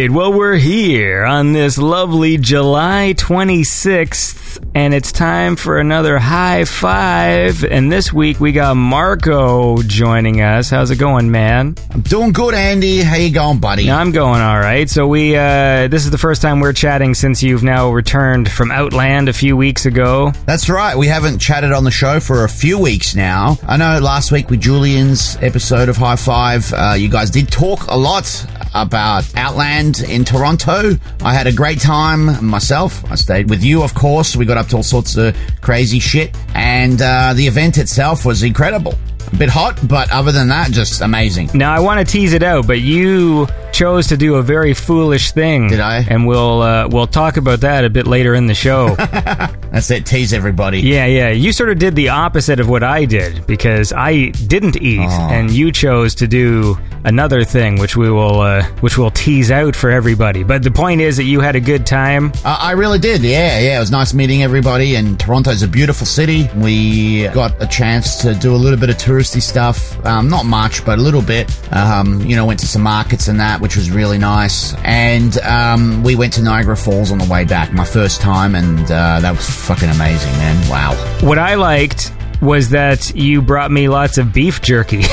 right. Well, we're here on this lovely July 26th, and it's time for another high five. And this week we got Marco joining us. How's it going, man? I'm doing good, Andy. How you going, buddy? I'm going all right. So we, uh, this is the first time we're chatting since you've now returned from Outland a few weeks ago. That's right. We haven't chatted on the show for a few weeks now. I know last week with Julian's episode of High Five, uh, you guys did talk a lot about Outland in Toronto. I had a great time myself. I stayed with you, of course. We got up to all sorts of crazy shit, and uh, the event itself was incredible. A bit hot, but other than that, just amazing. Now I want to tease it out, but you chose to do a very foolish thing. Did I? And we'll uh, we'll talk about that a bit later in the show. That's it. Tease everybody. yeah, yeah. You sort of did the opposite of what I did because I didn't eat, Oh. and you chose to do another thing, which we will uh, which we'll tease out for everybody. But the point is that you had a good time. Uh, I really did. Yeah, yeah. It was nice meeting everybody. And Toronto's a beautiful city. We got a chance to do a little bit of touristy stuff. Um, not much, but a little bit. Um, you know, went to some markets and that, which was really nice. And um, we went to Niagara Falls on the way back, my first time, and uh, that was fucking amazing, man. Wow. What I liked was that you brought me lots of beef jerky.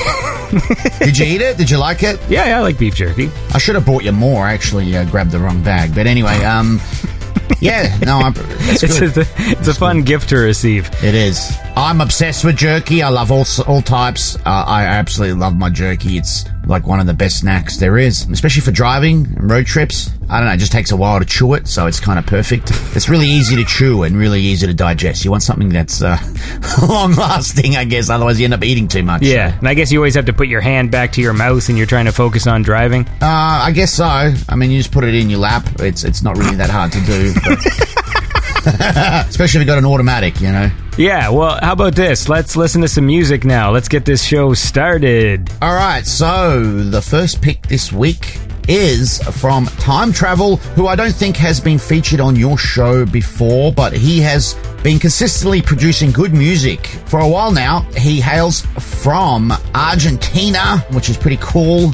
Did you eat it? Did you like it? yeah, yeah, I like beef jerky. I should have brought you more. I actually uh, grabbed the wrong bag. But anyway, um, yeah, no, I'm, It's a, it's a fun gift to receive. It is. I'm obsessed with jerky. I love all all types. Uh, I absolutely love my jerky. It's like one of the best snacks there is, especially for driving and road trips. I don't know. It just takes a while to chew it, so it's kind of perfect. It's really easy to chew and really easy to digest. You want something that's uh, long lasting, I guess. Otherwise, you end up eating too much. Yeah, and I guess you always have to put your hand back to your mouth and you're trying to focus on driving. Uh, I guess so. I mean, you just put it in your lap. It's it's not really that hard to do. But especially if you got an automatic, you know. Yeah, well, how about this? Let's listen to some music now. Let's get this show started. All right, so the first pick this week is from Time Travel, who I don't think has been featured on your show before, but he has been consistently producing good music for a while now. He hails from Argentina, which is pretty cool.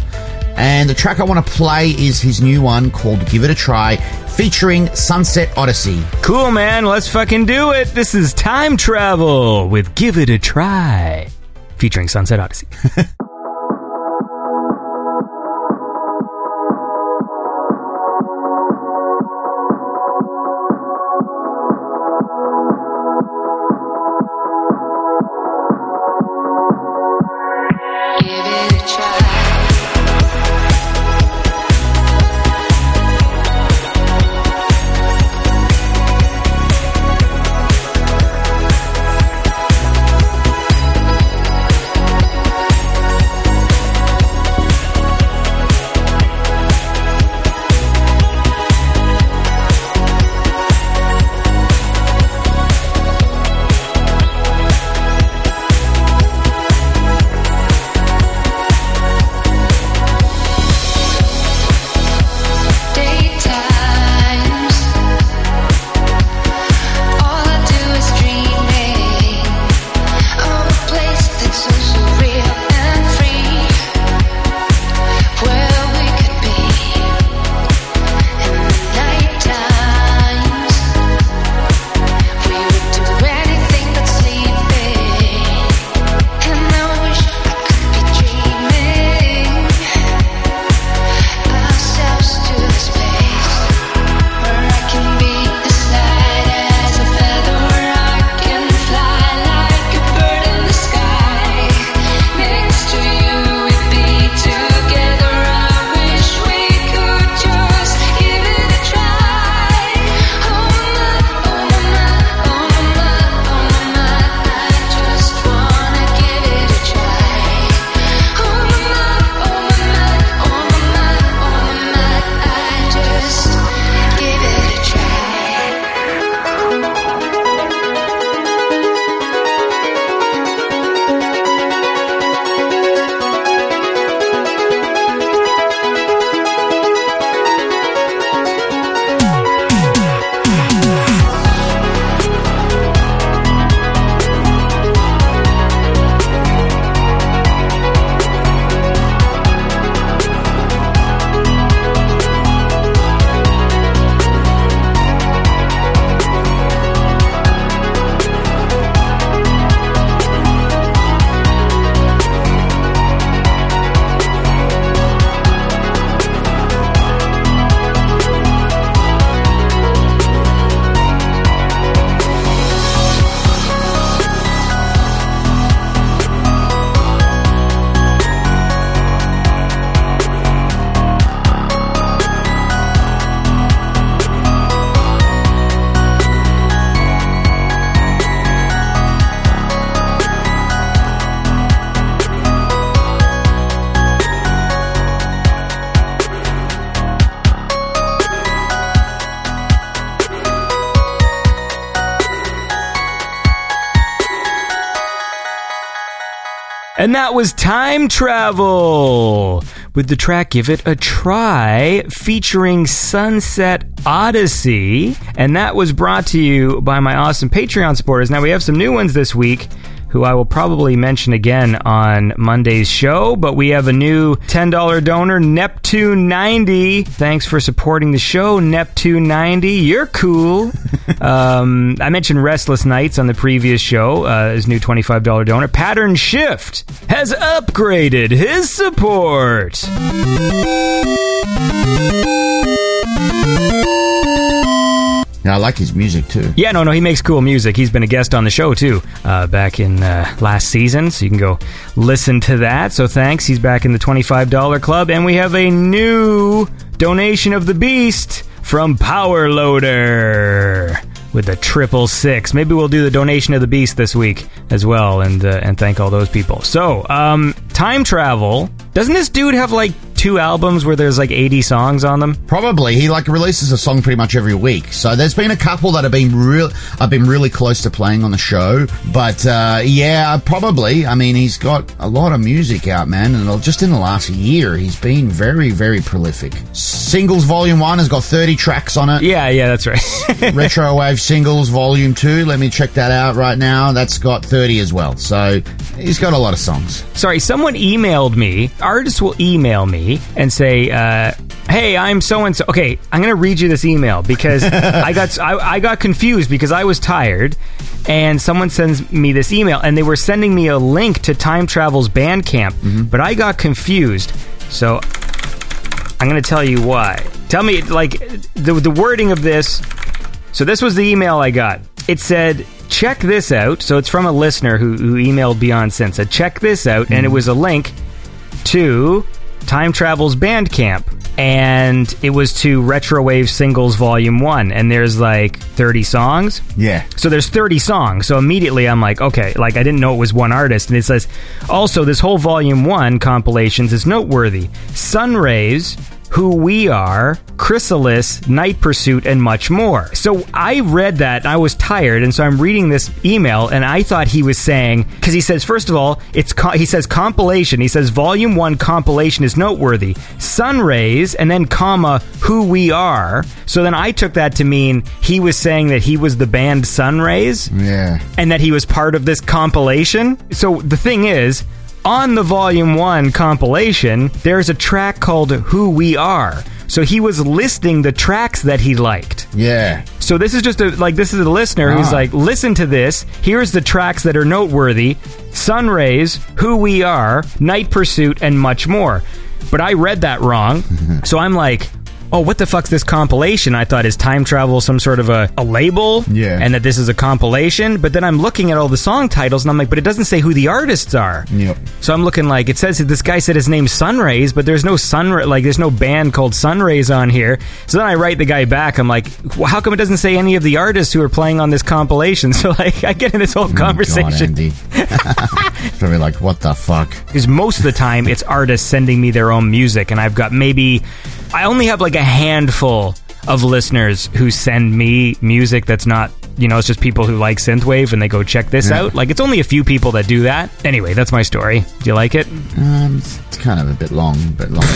And the track I want to play is his new one called Give It a Try, featuring Sunset Odyssey. Cool, man. Let's fucking do it. This is Time Travel with Give It a Try, featuring Sunset Odyssey. And that was Time Travel with the track Give It a Try featuring Sunset Odyssey. And that was brought to you by my awesome Patreon supporters. Now we have some new ones this week who I will probably mention again on Monday's show. But we have a new $10 donor, Neptune90. Thanks for supporting the show, Neptune90. You're cool. um, I mentioned Restless Nights on the previous show, uh, his new $25 donor. Pattern Shift has upgraded his support. Yeah, I like his music too. Yeah, no, no, he makes cool music. He's been a guest on the show too, uh, back in uh, last season. So you can go listen to that. So thanks. He's back in the twenty-five dollar club, and we have a new donation of the beast from Power Loader with the triple six. Maybe we'll do the donation of the beast this week as well, and uh, and thank all those people. So, um, time travel. Doesn't this dude have like two albums where there's like 80 songs on them? Probably he like releases a song pretty much every week. So there's been a couple that have been real. I've been really close to playing on the show, but uh, yeah, probably. I mean, he's got a lot of music out, man, and just in the last year, he's been very, very prolific. Singles Volume One has got 30 tracks on it. Yeah, yeah, that's right. Retro Wave Singles Volume 2, let me check that out right now. That's got 30 as well. So he's got a lot of songs. Sorry, someone emailed me. Artists will email me and say, uh, "Hey, I'm so and so." Okay, I'm going to read you this email because I got I, I got confused because I was tired, and someone sends me this email, and they were sending me a link to Time Travel's Bandcamp, but I got confused. So I'm going to tell you why. Tell me, like the the wording of this. So this was the email I got. It said, "Check this out." So it's from a listener who, who emailed Beyond Synth. Said, "Check this out," and it hmm. was a link to Time Travel's Bandcamp, and it was to Retrowave Singles Volume One, and there's like 30 songs. Yeah. So there's 30 songs. So immediately I'm like, okay, like I didn't know it was one artist. And it says, also, this whole volume one compilations is noteworthy. Sunrays, Who We Are, Chrysalis, Night Pursuit, and much more. So I read that and I was tired. And so I'm reading this email and I thought he was saying, because he says, first of all, it's co- he says compilation. He says volume one compilation is noteworthy. Sunrays, and then comma, Who We Are. So then I took that to mean he was saying that he was the band Sunrays Yeah. and that he was part of this compilation. So the thing is, on the Volume 1 compilation, there's a track called Who We Are. So he was listing the tracks that he liked. Yeah. So this is just a like this is a listener who's Ah. like, listen to this. Here's the tracks that are noteworthy: Sunrays, Who We Are, Night Pursuit, and much more. But I read that wrong, so I'm like. Oh, what the fuck's this compilation? I thought is time travel some sort of a, a label, Yeah. and that this is a compilation. But then I'm looking at all the song titles, and I'm like, but it doesn't say who the artists are. Yep. So I'm looking like it says that this guy said his name's Sunrays, but there's no sun like there's no band called Sunrays on here. So then I write the guy back. I'm like, well, how come it doesn't say any of the artists who are playing on this compilation? So like I get in this whole oh God, conversation. it's probably like, what the fuck? because most of the time it's artists sending me their own music, and I've got maybe I only have like a handful of listeners who send me music that's not. You know, it's just people who like synthwave and they go check this Yeah. out. Like it's only a few people that do that. Anyway, that's my story. Do you like it? Um, it's kind of a bit long, but long.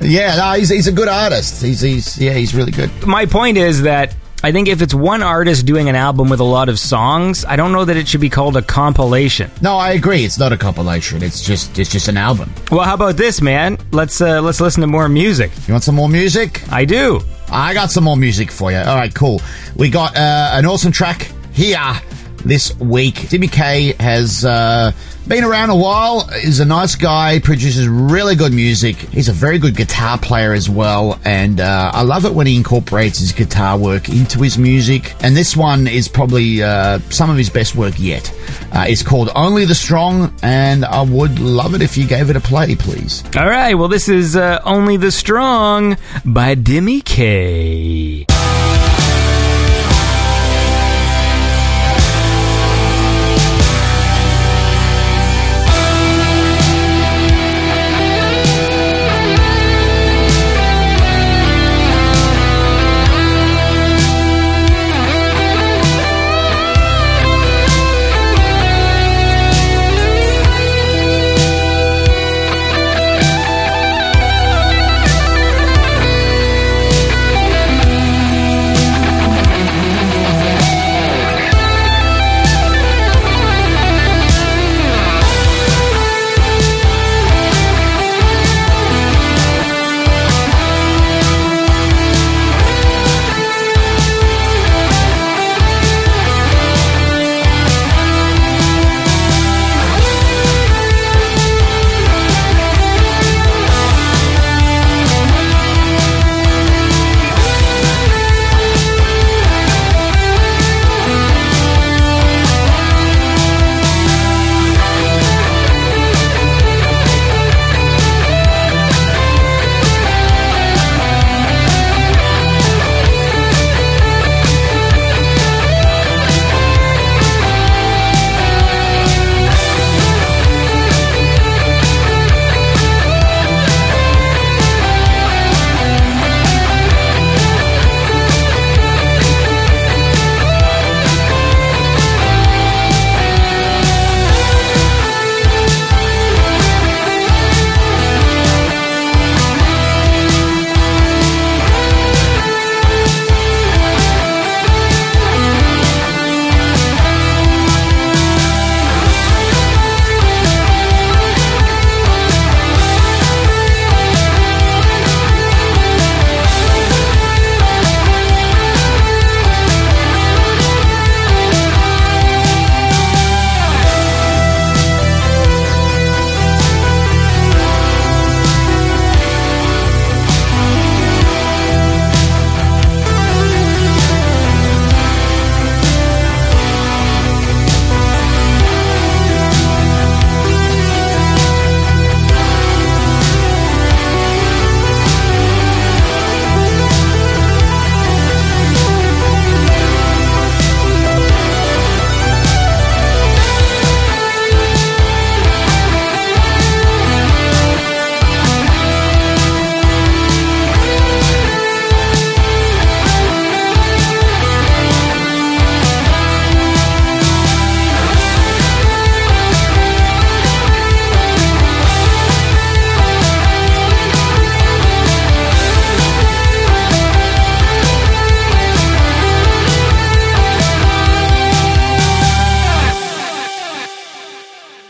yeah, no, he's, he's a good artist. He's, he's yeah, he's really good. my point is that I think if it's one artist doing an album with a lot of songs, I don't know that it should be called a compilation. No, I agree. It's not a compilation. It's just it's just an album. Well, how about this, man? Let's uh, let's listen to more music. You want some more music? I do. I got some more music for you. All right, cool. We got uh, an awesome track here this week. Timmy K has uh, been around a while. He's a nice guy, produces really good music. He's a very good guitar player as well, and uh, I love it when he incorporates his guitar work into his music. And this one is probably uh, some of his best work yet. Uh, it's called Only the Strong, and I would love it if you gave it a play, please. All right. Well, this is uh, "Only the Strong" by Timmy K.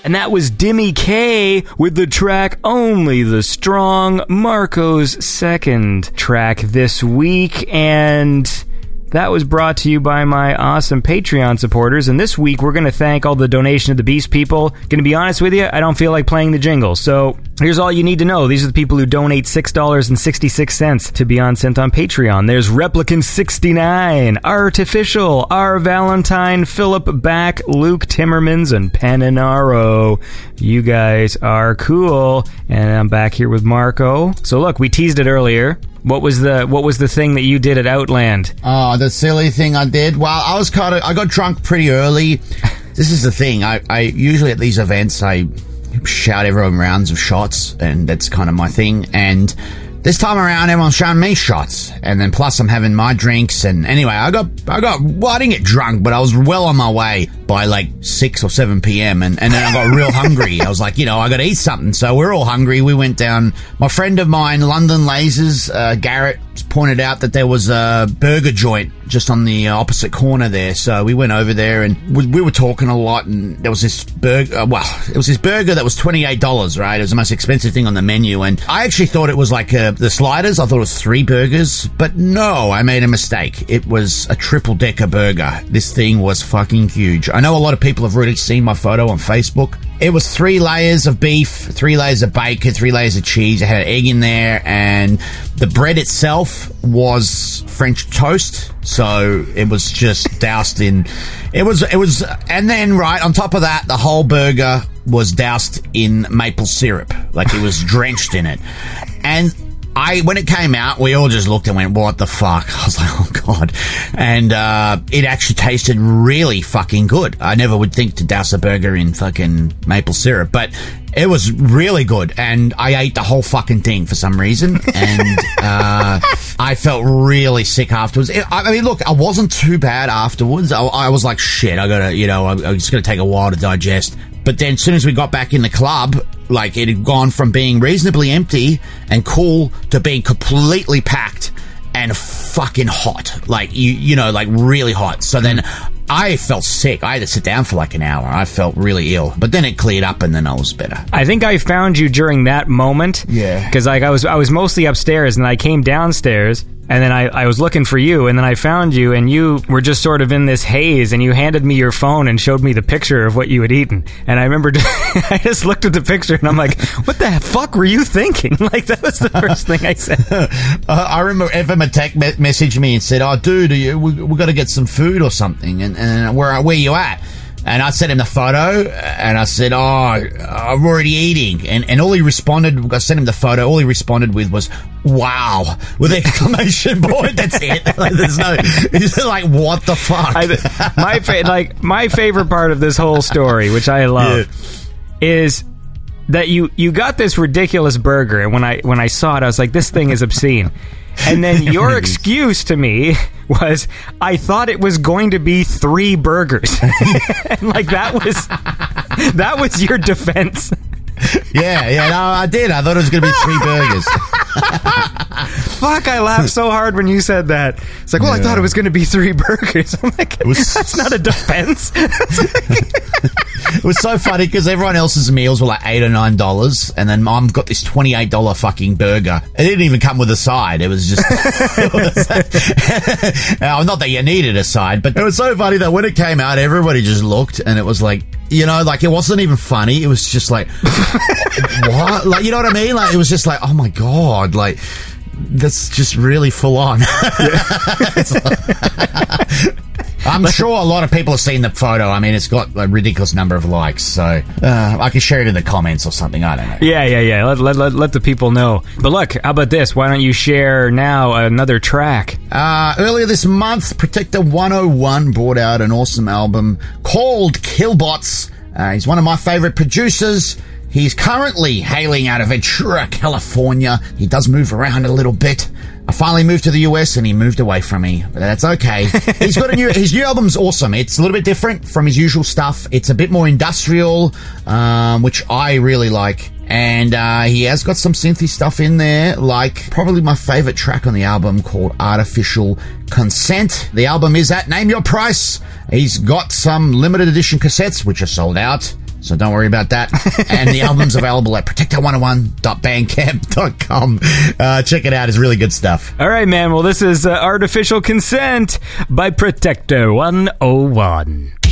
And that was Timmy K with the track Only the Strong, Marco's second track this week. And that was brought to you by my awesome Patreon supporters. And this week, we're going to thank all the Donation of the Beast people. Going to be honest with you, I don't feel like playing the jingle. So here's all you need to know. These are the people who donate $6.66 to Beyond Synth on Patreon. There's Replicant69, Artificial, R. Valentine, Philip Back, Luke Timmermans, and Paninaro. You guys are cool. And I'm back here with Marco. So look, we teased it earlier. What was the what was the thing that you did at Outland? Oh, the silly thing I did. Well, I was kind of I got drunk pretty early. This is the thing. I, I usually at these events I shout everyone rounds of shots, and that's kind of my thing. And this time around, everyone's showing me shots, and then plus I'm having my drinks. And anyway, I got I got well, I didn't get drunk, but I was well on my way by like six or seven p.m. And and then I got real hungry. I was like, you know, I got to eat something. So we're all hungry. We went down. My friend of mine, London Lasers, uh, Garrett, pointed out that there was a burger joint just on the opposite corner there. So we went over there and we, we were talking a lot. And there was this burger. Uh, well, it was this burger that was twenty eight dollars. Right, it was the most expensive thing on the menu. And I actually thought it was like uh, the sliders. I thought it was three burgers, but no, I made a mistake. It was a triple decker burger. This thing was fucking huge. I know a lot of people have already seen my photo on Facebook. It was three layers of beef, three layers of bacon, three layers of cheese. It had an egg in there, and the bread itself was French toast. So it was just doused in. It was, it was, and then right on top of that, the whole burger was doused in maple syrup. Like it was drenched in it. And I when it came out, we all just looked and went, "What the fuck?" I was like, "Oh god!" And uh, it actually tasted really fucking good. I never would think to douse a burger in fucking maple syrup, but it was really good. And I ate the whole fucking thing for some reason, and uh, I felt really sick afterwards. It- I I mean, look, I wasn't too bad afterwards. I, I was like, "Shit, I gotta," you know, I, I just gonna take a while to digest. But then, as soon as we got back in the club, like it had gone from being reasonably empty and cool to being completely packed and fucking hot. Like you, you know, like really hot. So then I felt sick. I had to sit down for like an hour. I felt really ill. But then it cleared up, and then I was better. I think I found you during that moment. Yeah. Because like I was I was mostly upstairs and I came downstairs and then I, I was looking for you and then I found you and you were just sort of in this haze and you handed me your phone and showed me the picture of what you had eaten. And I remember I just looked at the picture and I'm like, what the fuck were you thinking? Like that was the first thing I said. Uh, I remember Evan Matek me- messaged me and said, "Oh, dude, you, we we got to get some food or something." And, and where where you at? And I sent him the photo, and I said, "Oh, I'm already eating." And and all he responded, I sent him the photo. All he responded with was, "Wow!" with exclamation point. That's it. Like, there's no. He's like, "What the fuck?" I, my fa- like my favorite part of this whole story, which I love, is that you you got this ridiculous burger, and when I when I saw it, I was like, this thing is obscene. And then your excuse to me was, I thought it was going to be three burgers, and like that was that was your defense. yeah, yeah. No, I did. I thought it was going to be three burgers. Fuck! I laughed so hard when you said that. It's like, well, I thought it was going to be three burgers. I'm like, was- that's not a defense. It was so funny because everyone else's meals were like eight or nine dollars, and then mom got this twenty eight dollar fucking burger. It didn't even come with a side. It was just. it was, Uh, not that you needed a side, but it was so funny that when it came out, everybody just looked, and it was like. You know, like it wasn't even funny. It was just like, what? Like, you know what I mean? Like, it was just like, oh my god, like that's just really full on. It's I'm sure a lot of people have seen the photo. I mean, it's got a ridiculous number of likes, so uh, I can share it in the comments or something. I don't know. Yeah, yeah, yeah. Let, let, let, let the people know. But look, how about this? Why don't you share now another track? Uh, earlier this month, Protector 101 brought out an awesome album called Killbots. Uh, he's one of my favorite producers. He's currently hailing out of Ventura, California. He does move around a little bit. I finally moved to the US and he moved away from me, but that's okay. He's got a new, his new album's awesome. It's a little bit different from his usual stuff. It's a bit more industrial, um, which I really like. And uh, he has got some synthy stuff in there, like probably my favorite track on the album called Artificial Consent. The album is at Name Your Price. He's got some limited edition cassettes, which are sold out. So don't worry about that. and the album's available at protector101.bandcamp.com. Uh, check it out. It's really good stuff. All right, man. Well, this is uh, Artificial Consent by Protector101.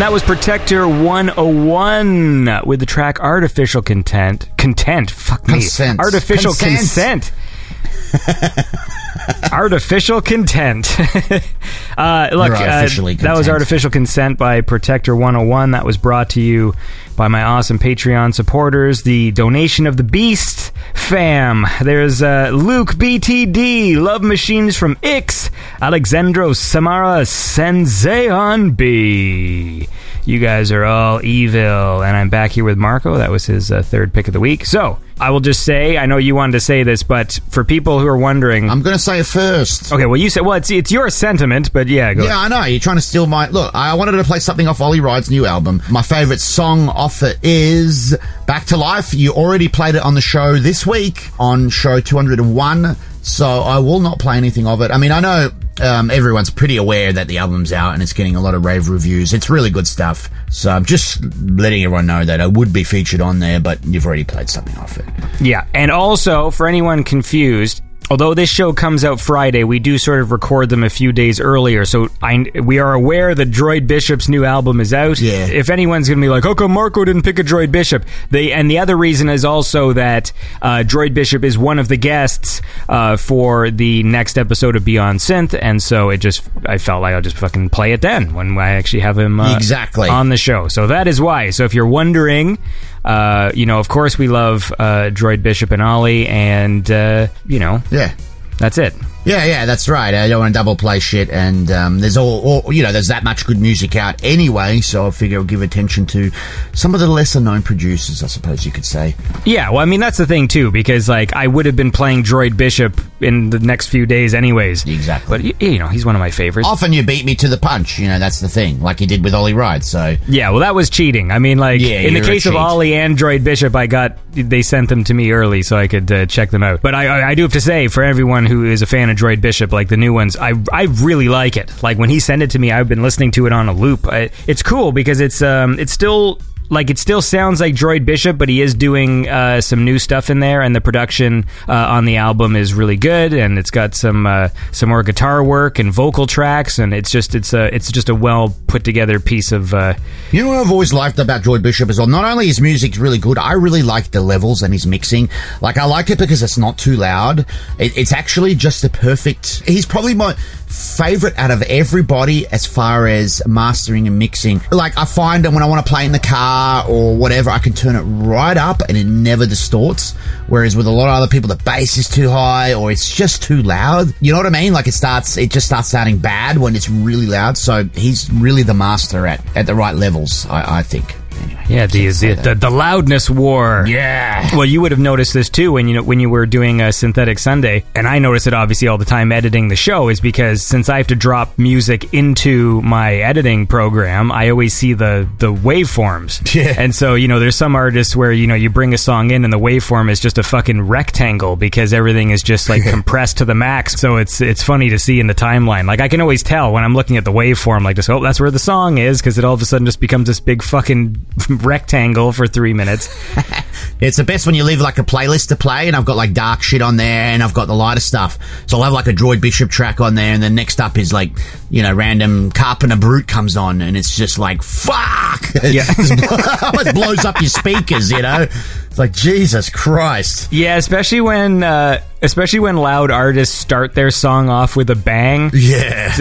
And that was Protector 101 with the track Artificial Content. Content. Fuck me. Consent. Artificial Consent. consent. artificial content. uh, look, uh, that was. Artificial Consent by Protector 101. That was brought to you by my awesome Patreon supporters, the Donation of the Beast fam. There's uh, Luke BTD, Love Machines from Ix, Alexandro Samara Senzeon B. You guys are all evil, and I'm back here with Marco. That was his uh, third pick of the week. So I will just say, I know you wanted to say this, but for people who are wondering, I'm going to say it first. okay, well, you said, well, it's it's your sentiment, but yeah, go. Yeah, I know. You're trying to steal my. Look, I wanted to play something off Ollie Wride's new album. My favorite song off it is Back to Life. You already played it on the show this week on show 201, so I will not play anything of it. I mean, I know um, everyone's pretty aware that the album's out and it's getting a lot of rave reviews. It's really good stuff. So I'm just letting everyone know that I would be featured on there, but you've already played something off it. Yeah, and also for anyone confused, although this show comes out Friday, we do sort of record them a few days earlier. So I, we are aware that Droid Bishop's new album is out. Yeah. If anyone's going to be like, "How come Marco didn't pick a Droid Bishop?" They and the other reason is also that uh, Droid Bishop is one of the guests uh, for the next episode of Beyond Synth, and so it just I felt like I'll just fucking play it then when I actually have him uh, Exactly. on the show. So that is why. So if you're wondering, uh, you know, of course we love uh, Droid Bishop and Ollie, and uh, you know, Yeah. that's it. Yeah, yeah, that's right. I don't want to double play shit, and um, there's all, all, you know, there's that much good music out anyway. So I figure I'll give attention to some of the lesser known producers, I suppose you could say. Yeah, well, I mean that's the thing too, because like I would have been playing Droid Bishop in the next few days, anyways. Exactly. But y- you know, he's one of my favorites. Often you beat me to the punch, you know, that's the thing, like you did with Ollie Wride. So Yeah, well, that was cheating. I mean, like Yeah, in the case of. Ollie and Droid Bishop, I got they sent them to me early so I could uh, check them out. But I, I do have to say, for everyone who is a fan of Droid Bishop, like the new ones, I, I really like it. Like when he sent it to me, I've been listening to it on a loop. I, it's cool because it's um it's still. Like it still sounds like Droid Bishop, but he is doing uh, some new stuff in there, and the production uh, on the album is really good, and it's got some uh, some more guitar work and vocal tracks, and it's just it's a it's just a well put together piece of uh, You know what I've always liked about Droid Bishop as well? Not only his music's really good, I really like the levels and his mixing. Like, I like it because it's not too loud. It, it's actually just the perfect. He's probably my favorite out of everybody as far as mastering and mixing. Like, I find that when I want to play in the car or whatever, I can turn it right up and it never distorts. Whereas with a lot of other people, the bass is too high or it's just too loud. You know what I mean? Like, it starts, it just starts sounding bad when it's really loud. So he's really the master at, at the right levels, I, I think. Anyway, Yeah, the the, the the loudness war. Yeah. Well, you would have noticed this too when you know when you were doing a synthetic Sunday, and I notice it obviously all the time editing the show is because since I have to drop music into my editing program, I always see the the waveforms. Yeah. And so you know, there's some artists where you know you bring a song in and the waveform is just a fucking rectangle because everything is just like compressed to the max. So it's it's funny to see in the timeline. Like I can always tell when I'm looking at the waveform, like just oh that's where the song is because it all of a sudden just becomes this big fucking rectangle for three minutes. It's the best when you leave like a playlist to play, and I've got like dark shit on there, and I've got the lighter stuff. So I'll have like a Droid Bishop track on there, and then next up is like, you know, random Carpenter Brut comes on, and it's just like, fuck! Yeah. it blows up your speakers, you know? It's like, Jesus Christ. Yeah, especially when uh, especially when loud artists start their song off with a bang. Yeah.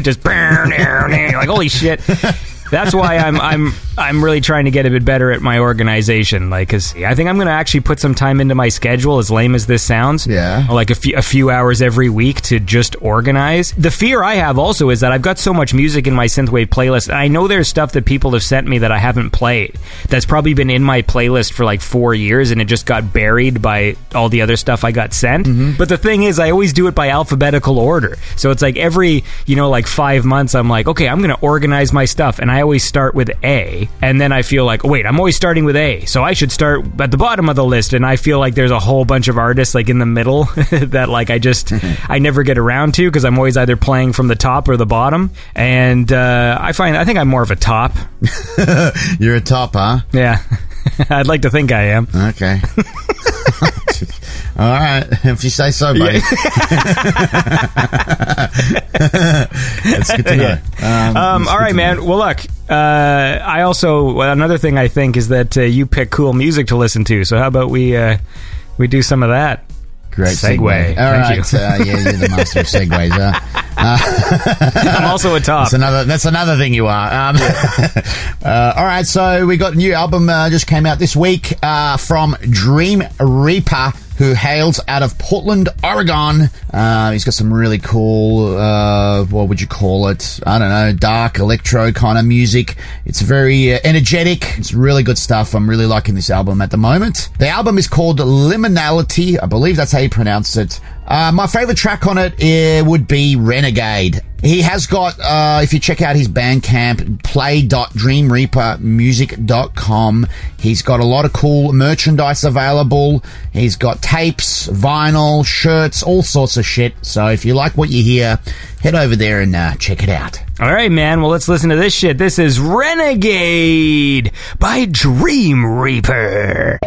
just like holy shit. That's why I'm I'm I'm really trying to get a bit better at my organization. Like, cause I think I'm gonna actually put some time into my schedule. As lame as this sounds, Yeah. like a few a few hours every week to just organize. The fear I have also is that I've got so much music in my synthwave playlist, and I know there's stuff that people have sent me that I haven't played. That's probably been in my playlist for like four years, and it just got buried by all the other stuff I got sent. Mm-hmm. But the thing is, I always do it by alphabetical order. So it's like every you know like five months, I'm like, okay, I'm gonna organize my stuff, and I always start with A, and then I feel like, oh, wait, I'm always starting with A, so I should start at the bottom of the list, and I feel like there's a whole bunch of artists like in the middle that like I just I never get around to because I'm always either playing from the top or the bottom, and uh, I find I think I'm more of a top. You're a top, huh? Yeah, I'd like to think I am. Okay. All right, if you say so, buddy. That's good to know. Um, Um, it's all right, man. know. Well, look, Uh, I also another thing I think is that uh, you pick cool music to listen to. So how about we uh, we do some of that? Great Segue. segue. All Thank right, you. uh, yeah, you're the master of segues. Uh, I'm also a top. That's another. That's another thing you are. Um, uh, all right, so we got a new album uh, just came out this week uh, from Dream Reaper, who hails out of Portland, Oregon. Uh, he's got some really cool. Uh, what would you call it? I don't know, dark electro kind of music. It's very uh, energetic. It's really good stuff. I'm really liking this album at the moment. The album is called Liminality. I believe that's how you pronounce it. Uh, my favorite track on it uh, would be Renegade. He has got, uh, if you check out his Bandcamp, play.dreamreapermusic.com, he's got a lot of cool merchandise available. He's got tapes, vinyl, shirts, all sorts of shit. So if you like what you hear, head over there and uh, check it out. All right, man. Well, let's listen to this shit. This is Renegade by Dream Reaper.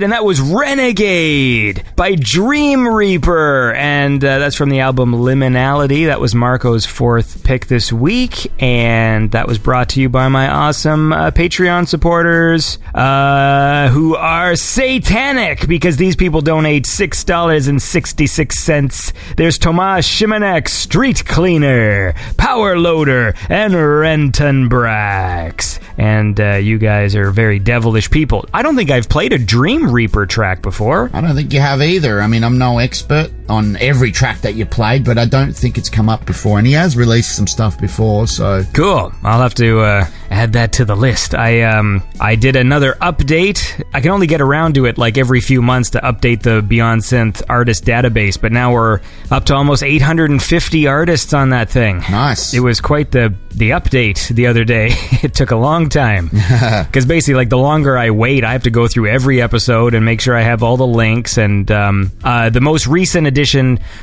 And that was Renegade by Dream Reaper. And uh, that's from the album Liminality. That was Marco's fourth pick this week. And that was brought to you by my awesome uh, Patreon supporters uh, who are satanic because these people donate $6.66. There's Tomas Shimanek, Street Cleaner, Power Loader, and Renton Brax. And uh, you guys are very devilish people. I don't think I've played a Dream Reaper track before. I don't think you have either. I mean, I'm no expert on every track that you played, but I don't think it's come up before. And he has released some stuff before, so Cool. I'll have to uh, add that to the list. I um I did another update. I can only get around to it like every few months to update the Beyond Synth artist database, but now we're up to almost 850 artists on that thing. nice. It was quite the the update the other day. it took a long time because basically, like the longer I wait, I have to go through every episode and make sure I have all the links. And um, uh, the most recent addition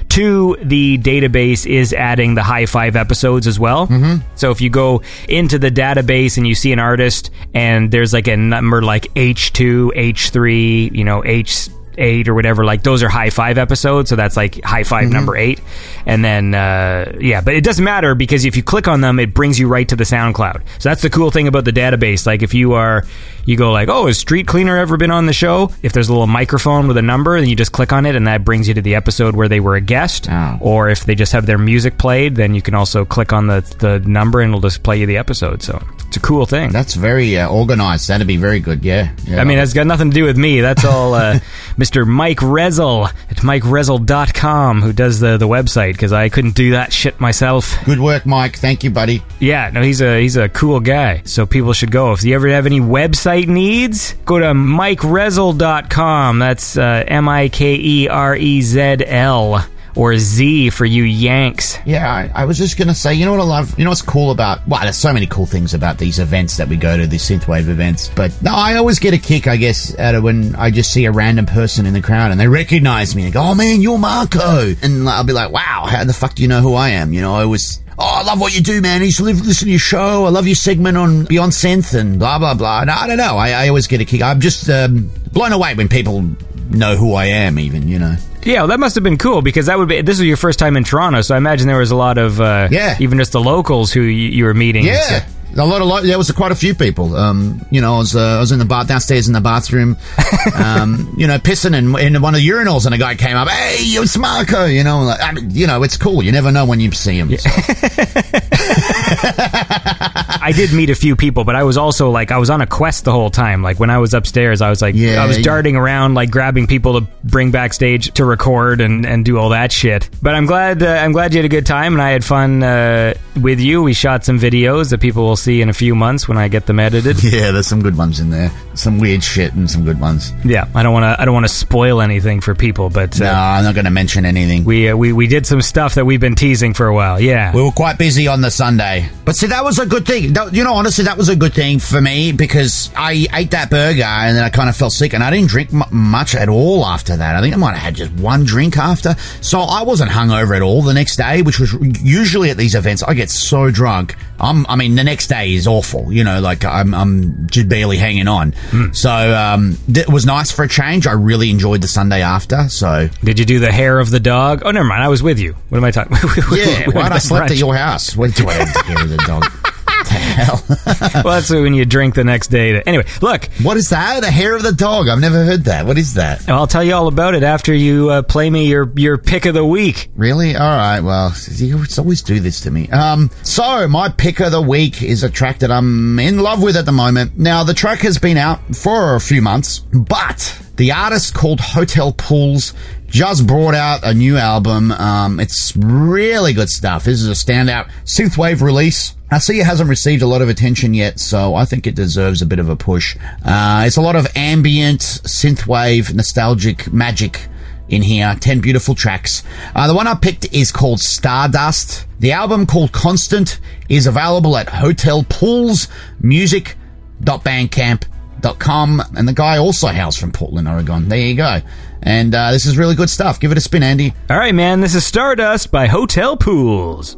to the database is adding the high five episodes as well. Mm-hmm. So if you go into the database and you see an artist and there's like a number like H two, H three, you know H eight or whatever like those are high five episodes so that's like high 5 number eight and then uh, yeah but it doesn't matter because if you click on them it brings you right to the soundcloud so that's the cool thing about the database like if you are you go like oh has street cleaner ever been on the show if there's a little microphone with a number then you just click on it and that brings you to the episode where they were a guest Oh. or if they just have their music played then you can also click on the the number and it'll just play you the episode so it's a cool thing That's very uh, organized. That'd be very good, yeah. yeah. I mean, that's got nothing to do with me. That's all uh, Mr. Mike Rezel at MikeRezel.com who does the, the website because I couldn't do that shit myself. good work, Mike. Thank you, buddy. Yeah, no, he's a he's a cool guy. So people should go. If you ever have any website needs, go to MikeRezel.com. That's uh, M I K E R E Z L or Z for you Yanks. Yeah, I, I was just gonna say, you know what I love? You know what's cool about? Well, there's so many cool things about these events that we go to, these synthwave events. But no, I always get a kick, I guess, out of when I just see a random person in the crowd and they recognize me and go, "Oh man, you're Marco," and I'll be like, "Wow, how the fuck do you know who I am?" You know, I was. Oh, I love what you do, man. I used to live, listen to your show. I love your segment on Beyond Synth and blah, blah, blah. And I don't know. I, I always get a kick. I'm just um, blown away when people know who I am, even, you know. Yeah, well, that must have been cool because that would be this was your first time in Toronto, so I imagine there was a lot of uh, Yeah. even just the locals who you, you were meeting. Yeah. A lot of lot. There was quite a few people. Um, you know, I was uh, I was in the bar downstairs in the bathroom, um, you know, pissing in, in one of the urinals, and a guy came up. Hey, it's Marco. You know, like, I mean, you know, it's cool. You never know when you see him. So, I did meet a few people, but I was also like I was on a quest the whole time. Like when I was upstairs, I was like Yeah, I was yeah. darting around, like grabbing people to bring backstage to record and, and do all that shit. But I'm glad uh, I'm glad you had a good time and I had fun uh, with you. We shot some videos that people will see in a few months when I get them edited. yeah, there's some good ones in there. Some weird shit and some good ones. yeah, I don't want to I don't want to spoil anything for people, but uh, No, I'm not going to mention anything. we, uh, we we did some stuff that we've been teasing for a while. Yeah. We were quite busy on the Sunday. But see, that was a good thing. That- You know, honestly, that was a good thing for me because I ate that burger and then I kind of felt sick and I didn't drink m- much at all after that. I think I might have had just one drink after. So I wasn't hungover at all the next day, which was usually at these events, I get so drunk. I'm, I mean, the next day is awful. You know, like I'm, I'm just barely hanging on. So, um, it was nice for a change. I really enjoyed the Sunday after. So, Did you do the hair of the dog? Oh, never mind. I was with you. What am I talking? yeah, We went I slept brunch. at your house? What do I have to hear of the dog? the hell? well, that's when you drink the next day. Anyway, look, What is that? The hair of the dog. I've never heard that. What is that? I'll tell you all about it after you uh, play me your your pick of the week. Really? All right. Well, you always do this to me. Um, so my pick of the week is a track that I'm in love with at the moment. Now the track has been out for a few months, but the artist called Hotel Pools just brought out a new album. Um, it's really good stuff. This is a standout synthwave release. I see it hasn't received a lot of attention yet, so I think it deserves a bit of a push. Uh, it's a lot of ambient synthwave, nostalgic magic in here. 10 beautiful tracks. Uh, the one I picked is called Stardust. The album called Constant is available at hotelpoolsmusic.bandcamp.com. And the guy also hails from Portland, Oregon. There you go. And uh, this is really good stuff. Give it a spin, Andy. All right, man. This is Stardust by Hotel Pools.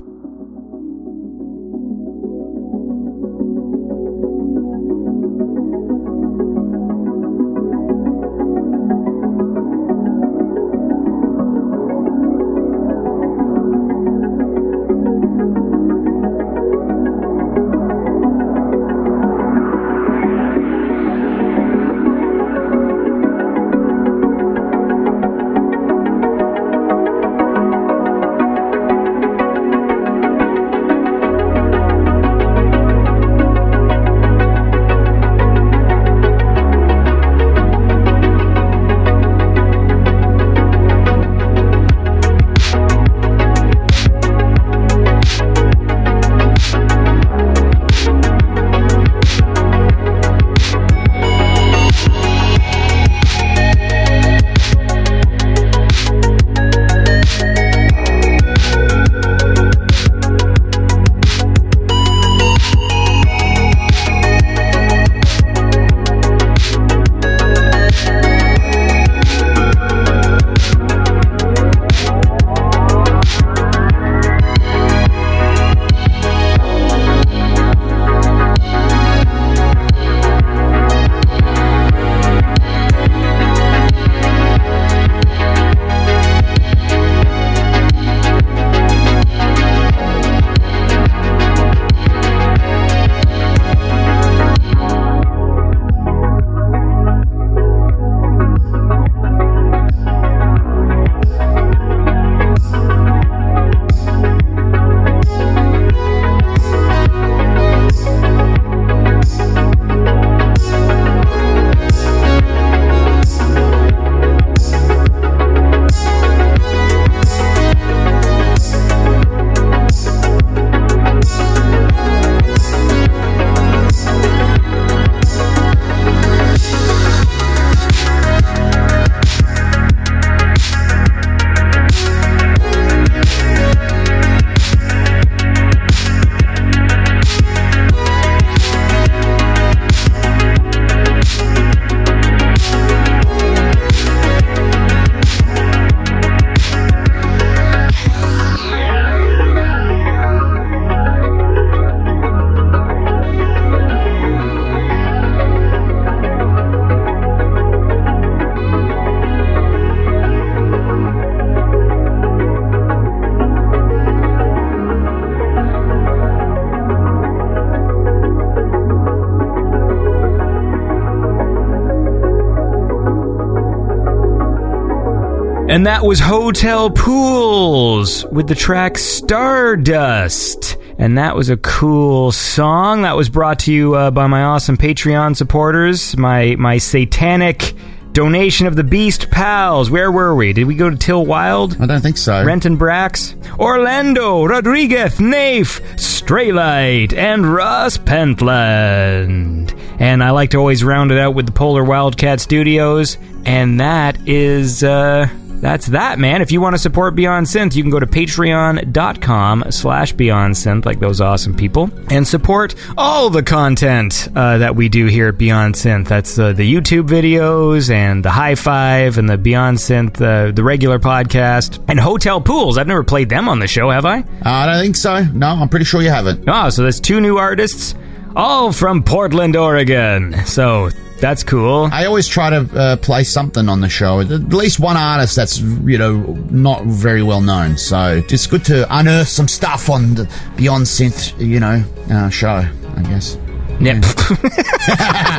And that was Hotel Pools with the track Stardust. And that was a cool song. That was brought to you uh, by my awesome Patreon supporters, my my satanic donation of the beast pals. Where were we? Did we go to Till Wild? I don't think so. Renton Brax, Orlando, Rodriguez, Nafe, Straylight, and Ross Pentland. And I like to always round it out with the Polar Wildcat Studios. And that is, uh, that's that, man. If you want to support Beyond Synth, you can go to patreon.com slash Beyond Synth, like those awesome people, and support all the content uh, that we do here at Beyond Synth. That's uh, the YouTube videos and the High Five and the Beyond Synth, uh, the regular podcast, and Hotel Pools. I've never played them on the show, have I? I don't think so. No, I'm pretty sure you haven't. Oh, so there's two new artists, all from Portland, Oregon. So that's cool. I always try to uh, play something on the show. At least one artist that's, you know, not very well known. So it's good to unearth some stuff on the Beyond Synth, you know, uh, show, I guess. Yep.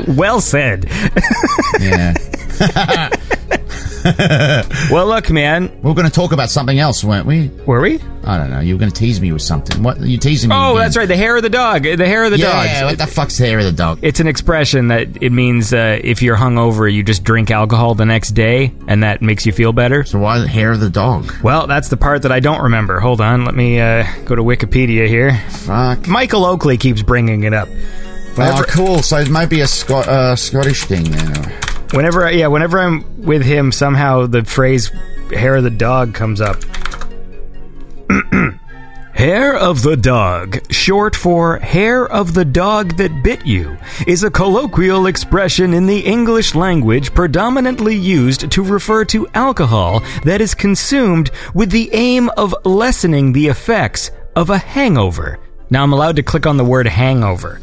well said. Yeah. Well, look, man. we were going to talk about something else, weren't we? Were we? I don't know. You were going to tease me with something. What? You teasing me? Oh, again? that's right. The hair of the dog. The hair of the Yeah, dog. what the fuck's the hair of the dog? It's an expression that it means uh, if you're hungover, you just drink alcohol the next day, and that makes you feel better. So why the hair of the dog? Well, that's the part that I don't remember. Hold on, let me uh, go to Wikipedia here. Fuck. Michael Oakley keeps bringing it up. Oh, cool. So it might be a Scot- uh, Scottish thing now. Whenever, yeah, whenever I'm with him, somehow the phrase "hair of the dog" comes up. Hair of the dog, short for hair of the dog that bit you, is a colloquial expression in the English language predominantly used to refer to alcohol that is consumed with the aim of lessening the effects of a hangover. Now I'm allowed to click on the word hangover.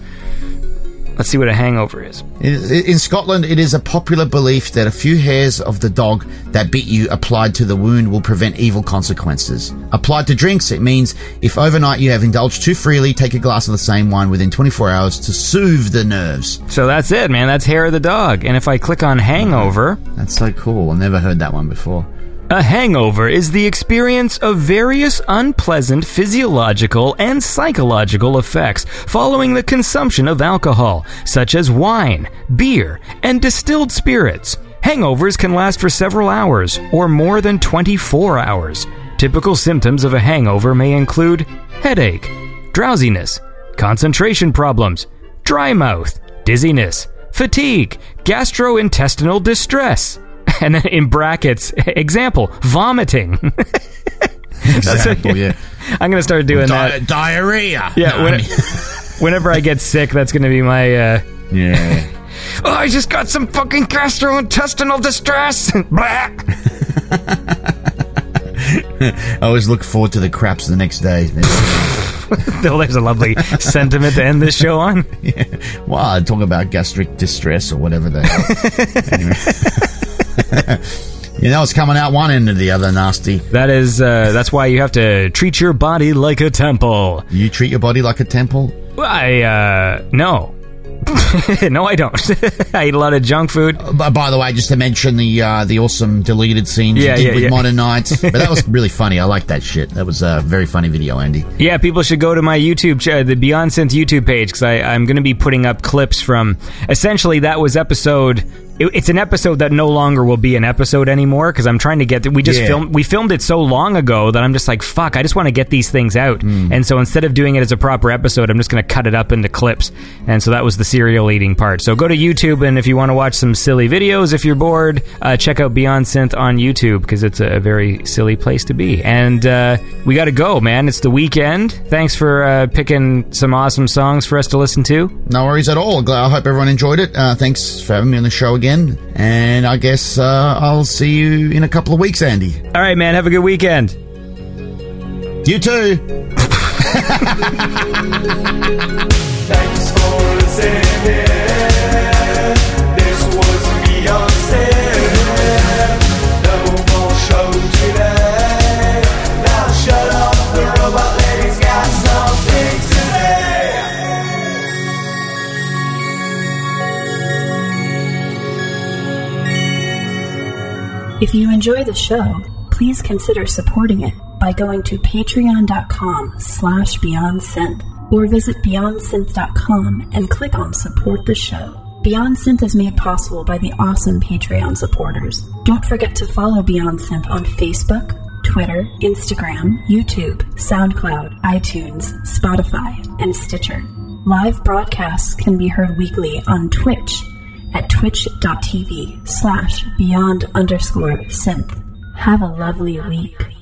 Let's see what a hangover is. In Scotland, it is a popular belief that a few hairs of the dog that bit you applied to the wound will prevent evil consequences. Applied to drinks, it means if overnight you have indulged too freely, take a glass of the same wine within 24 hours to soothe the nerves. So that's it, man. That's hair of the dog. And if I click on hangover, That's so cool. I've never heard that one before. A hangover is the experience of various unpleasant physiological and psychological effects following the consumption of alcohol, such as wine, beer, and distilled spirits. Hangovers can last for several hours or more than 24 hours. Typical symptoms of a hangover may include headache, drowsiness, concentration problems, dry mouth, dizziness, fatigue, gastrointestinal distress. And then in brackets, example, vomiting. Example, yeah. I'm gonna start doing Di- that. diarrhea. Yeah, No, when- I mean- Whenever I get sick, that's gonna be my. Uh, yeah. oh, I just got some fucking gastrointestinal distress. Blah. I always look forward to the craps the next day. Well, there's a lovely sentiment to end this show on. well, I talk about gastric distress or whatever the hell. Anyway. you know, it's coming out one end or the other, nasty. That is, uh, that's why you have to treat your body like a temple. You treat your body like a temple. I, uh, no. no, I don't. I eat a lot of junk food. But by the way, just to mention the uh, the awesome deleted scenes Yeah, you did yeah, with yeah. Modern Nights, but that was really funny. I like that shit. That was a very funny video, Andy. Yeah, people should go to my YouTube, ch- the Beyond Synth YouTube page, because I'm going to be putting up clips from. Essentially, that was episode. It, it's an episode that no longer will be an episode anymore because I'm trying to get. We just Yeah. filmed. We filmed it so long ago that I'm just like, fuck. I just want to get these things out. Hmm. And so instead of doing it as a proper episode, I'm just going to cut it up into clips. And so that was the cereal eating part. So go to YouTube, and if you want to watch some silly videos, if you're bored, uh, check out Beyond Synth on YouTube because it's a very silly place to be. And uh, we got to go, man. It's the weekend. Thanks for uh, picking some awesome songs for us to listen to. No worries at all. I hope everyone enjoyed it. Uh, thanks for having me on the show again. And I guess uh, I'll see you in a couple of weeks, Andy. All right, man. Have a good weekend. You too. Thanks for listening. If you enjoy the show, please consider supporting it by going to patreon.com slash beyondsynth or visit beyondsynth.com and click on support the show. Beyond Synth is made possible by the awesome Patreon supporters. Don't forget to follow Beyond Synth on Facebook, Twitter, Instagram, YouTube, SoundCloud, iTunes, Spotify, and Stitcher. Live broadcasts can be heard weekly on Twitch at twitch.tv slash beyond underscore synth. Have a lovely week.